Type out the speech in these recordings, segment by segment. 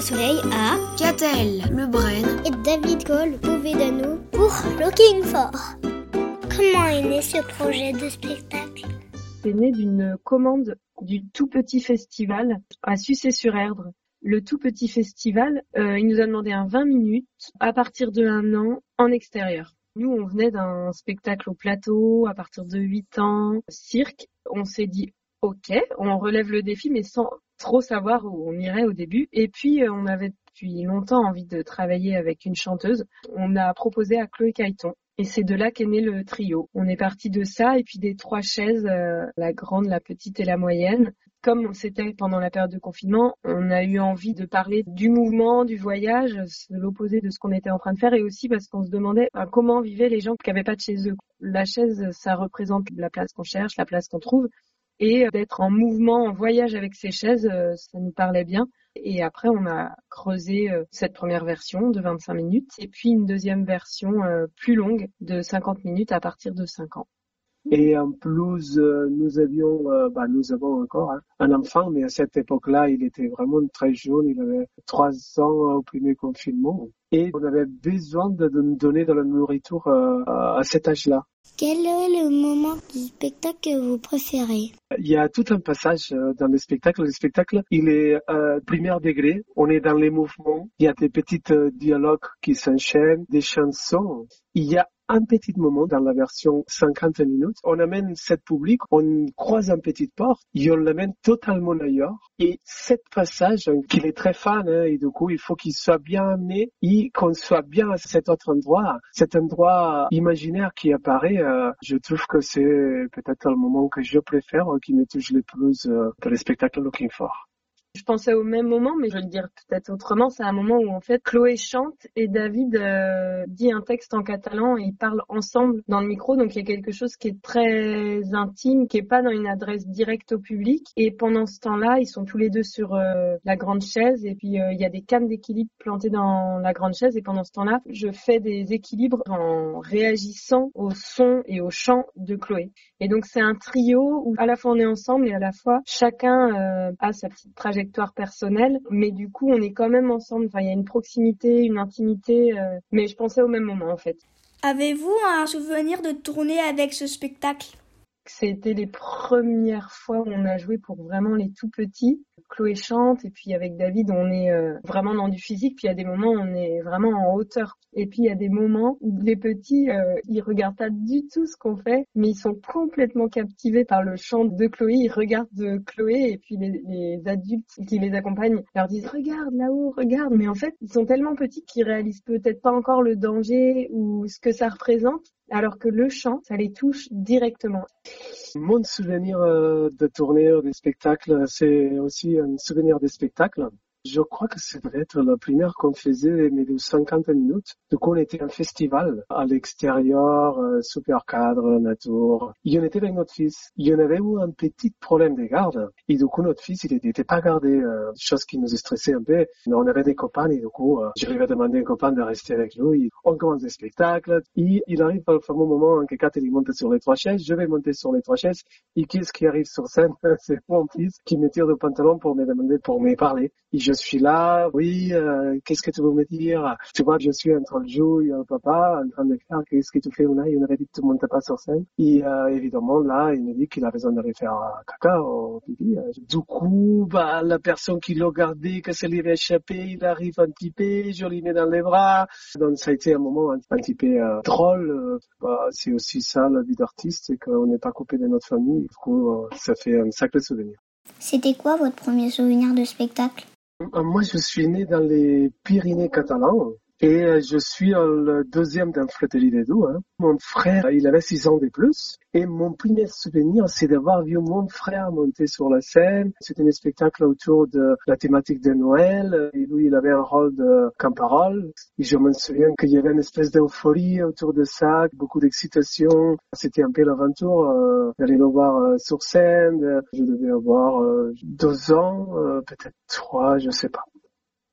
Soleil à Catel, Le Brenne et David Cole Povedano pour Looking For. Comment est né ce projet de spectacle? C'est né d'une commande du tout petit festival à Sucé-sur-Erdre. Le tout petit festival, euh, il nous a demandé un 20 minutes à partir de un an en extérieur. Nous, on venait d'un spectacle au plateau à partir de 8 ans, cirque. On s'est dit, ok, on relève le défi, mais sans trop savoir où on irait au début. Et puis, euh, on avait depuis longtemps envie de travailler avec une chanteuse. On a proposé à Chloé Caïton. Et c'est de là qu'est né le trio. On est parti de ça et puis des trois chaises, euh, la grande, la petite et la moyenne. Comme c'était pendant la période de confinement, on a eu envie de parler du mouvement, du voyage, l'opposé de ce qu'on était en train de faire et aussi parce qu'on se demandait euh, comment vivaient les gens qui n'avaient pas de chez eux. La chaise, ça représente la place qu'on cherche, la place qu'on trouve et d'être en mouvement, en voyage avec ces chaises, euh, ça nous parlait bien. Et après, on a creusé euh, cette première version de 25 minutes et puis une deuxième version euh, plus longue de 50 minutes à partir de 5 ans. Et en plus, nous avions, bah, nous avons encore hein, un enfant, mais à cette époque-là, il était vraiment très jeune. Il avait trois ans au premier confinement. Et on avait besoin de nous donner de la nourriture à cet âge-là. Quel est le moment du spectacle que vous préférez? Il y a tout un passage dans le spectacle. Le spectacle, il est euh, premier degré. On est dans les mouvements. Il y a des petits dialogues qui s'enchaînent, des chansons. Il y a un petit moment dans la version 50 minutes. On amène cette public, on croise une petite porte et on l'amène totalement ailleurs. Et cet passage, qu'il est très fan, hein, et du coup, il faut qu'il soit bien amené et qu'on soit bien à cet autre endroit, cet endroit imaginaire qui apparaît. Euh, je trouve que c'est peut-être le moment que je préfère, qui me touche le plus euh, dans le spectacle Looking For. Je pensais au même moment, mais je vais le dire peut-être autrement. C'est un moment où en fait Chloé chante et David euh, dit un texte en catalan et ils parlent ensemble dans le micro. Donc il y a quelque chose qui est très intime, qui est pas dans une adresse directe au public. Et pendant ce temps-là, ils sont tous les deux sur euh, la grande chaise et puis euh, il y a des cannes d'équilibre plantées dans la grande chaise. Et pendant ce temps-là, je fais des équilibres en réagissant au son et au chant de Chloé. Et donc c'est un trio où à la fois on est ensemble et à la fois chacun a sa petite trajectoire personnelle, mais du coup, on est quand même ensemble. Enfin, il y a une proximité, une intimité, euh, mais je pensais au même moment en fait. Avez-vous un souvenir de tourner avec ce spectacle? C'était les premières fois où on a joué pour vraiment les tout petits. Chloé chante et puis avec David on est euh, vraiment dans du physique puis il y a des moments on est vraiment en hauteur. Et puis il y a des moments où les petits euh, ils regardent pas du tout ce qu'on fait mais ils sont complètement captivés par le chant de Chloé. Ils regardent Chloé et puis les, les adultes qui les accompagnent leur disent regarde là-haut regarde. Mais en fait ils sont tellement petits qu'ils réalisent peut-être pas encore le danger ou ce que ça représente alors que le chant, ça les touche directement. Mon souvenir euh, de tournée des spectacles, c'est aussi un souvenir des spectacles. Je crois que ça devait être la première qu'on faisait, mais de 50 minutes. Du coup, on était un festival à l'extérieur, euh, super cadre, nature. Y en était avec notre fils. Il y en avait eu un petit problème de garde. Et du coup, notre fils, il n'était pas gardé, euh, chose qui nous stressait un peu. Mais on avait des copains et du coup, euh, j'arrivais à demander à un copain de rester avec nous. on commence le spectacle. Et il arrive au fameux moment en que Kat, il monte sur les trois chaises. Je vais monter sur les trois chaises. Et qu'est-ce qui arrive sur scène? C'est mon fils qui me tire le pantalon pour me demander, pour me parler. Et suis là, oui, euh, qu'est-ce que tu veux me dire? Tu vois, je suis en train de jouer, un papa, en train de faire, qu'est-ce que tu fais là Il aurait dit que tu montes pas sur scène. Et euh, évidemment, là, il me dit qu'il a besoin d'aller faire caca au pipi. Du coup, bah, la personne qui l'a gardé, que ça lui avait échappé, il arrive un petit peu, je lui mets dans les bras. Donc ça a été un moment un, petit peu euh, drôle. Bah, c'est aussi ça, la vie d'artiste, c'est qu'on n'est pas coupé de notre famille. Du coup, ça fait un sacré souvenir. C'était quoi votre premier souvenir de spectacle? euh, moi, je suis né dans les Pyrénées catalans. Et euh, je suis euh, le deuxième d'un fratrie des deux. Hein. Mon frère, il avait six ans de plus. Et mon premier souvenir, c'est d'avoir vu mon frère monter sur la scène. C'était un spectacle autour de la thématique de Noël. Et lui, il avait un rôle de camparole. Et je me souviens qu'il y avait une espèce d'euphorie autour de ça, beaucoup d'excitation. C'était un peu l'aventure euh, d'aller le voir sur scène. Je devais avoir deux ans, peut-être trois, je sais pas.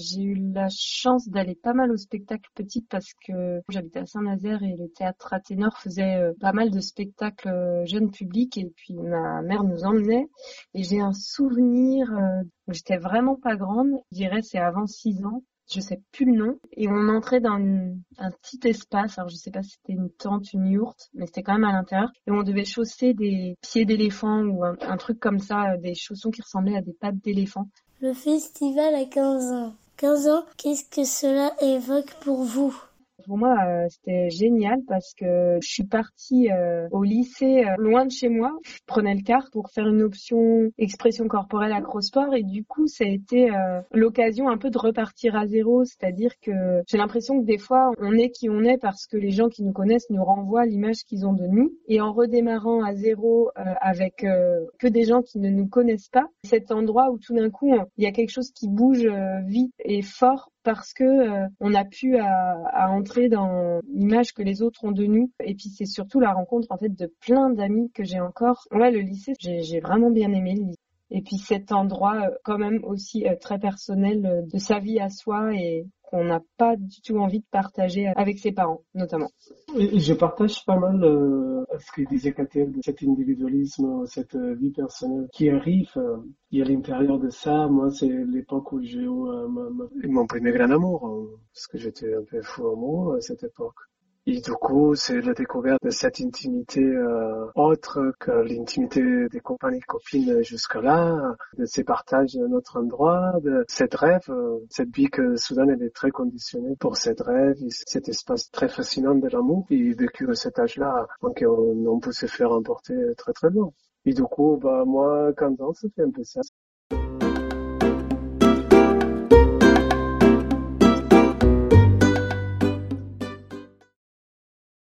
J'ai eu la chance d'aller pas mal au spectacle petite parce que j'habitais à Saint-Nazaire et le théâtre Athénor faisait euh, pas mal de spectacles euh, jeunes publics et puis ma mère nous emmenait et j'ai un souvenir, euh, j'étais vraiment pas grande, je dirais c'est avant 6 ans, je sais plus le nom, et on entrait dans un petit espace, alors je sais pas si c'était une tente, une yourte, mais c'était quand même à l'intérieur, et on devait chausser des pieds d'éléphant ou un, un, truc comme ça, des chaussons qui ressemblaient à des pattes d'éléphant. Le festival a 15 ans. 15 ans, qu'est-ce que cela évoque pour vous? Pour moi, euh, c'était génial parce que je suis partie euh, au lycée euh, loin de chez moi. Je prenais le car pour faire une option expression corporelle acrosport et du coup, ça a été l'occasion un peu de repartir à zéro. C'est-à-dire que j'ai l'impression que des fois, on est qui on est parce que les gens qui nous connaissent nous renvoient l'image qu'ils ont de nous. Et en redémarrant à zéro avec que des gens qui ne nous connaissent pas, cet endroit où tout d'un coup, il y a quelque chose qui bouge vite et fort parce que euh, on a pu à, à entrer dans l'image que les autres ont de nous. Et puis c'est surtout la rencontre en fait de plein d'amis que j'ai encore. Ouais le lycée j'ai vraiment bien aimé le lycée et puis cet endroit euh, quand même aussi euh, très personnel de sa vie à soi et qu'on n'a pas du tout envie de partager avec ses parents, notamment. je partage pas mal euh, ce que disait Katel, de cet individualisme, cette euh, vie personnelle qui arrive. Euh, et à l'intérieur de ça, moi, c'est l'époque où j'ai eu euh, mon premier grand amour, parce que j'étais un peu fou amoureux à cette époque. Et du coup, c'est la découverte de cette intimité euh, autre que l'intimité des compagnies copines jusque-là, de ces partages de notre endroit, de cette rêve, euh, cette vie que soudain elle est très conditionnée pour cette rêve, cet espace très fascinant de l'amour, et vécu à cet âge-là, donc on, on peut se faire emporter très très loin. Et du coup, bah moi, quand on se fait un peu ça,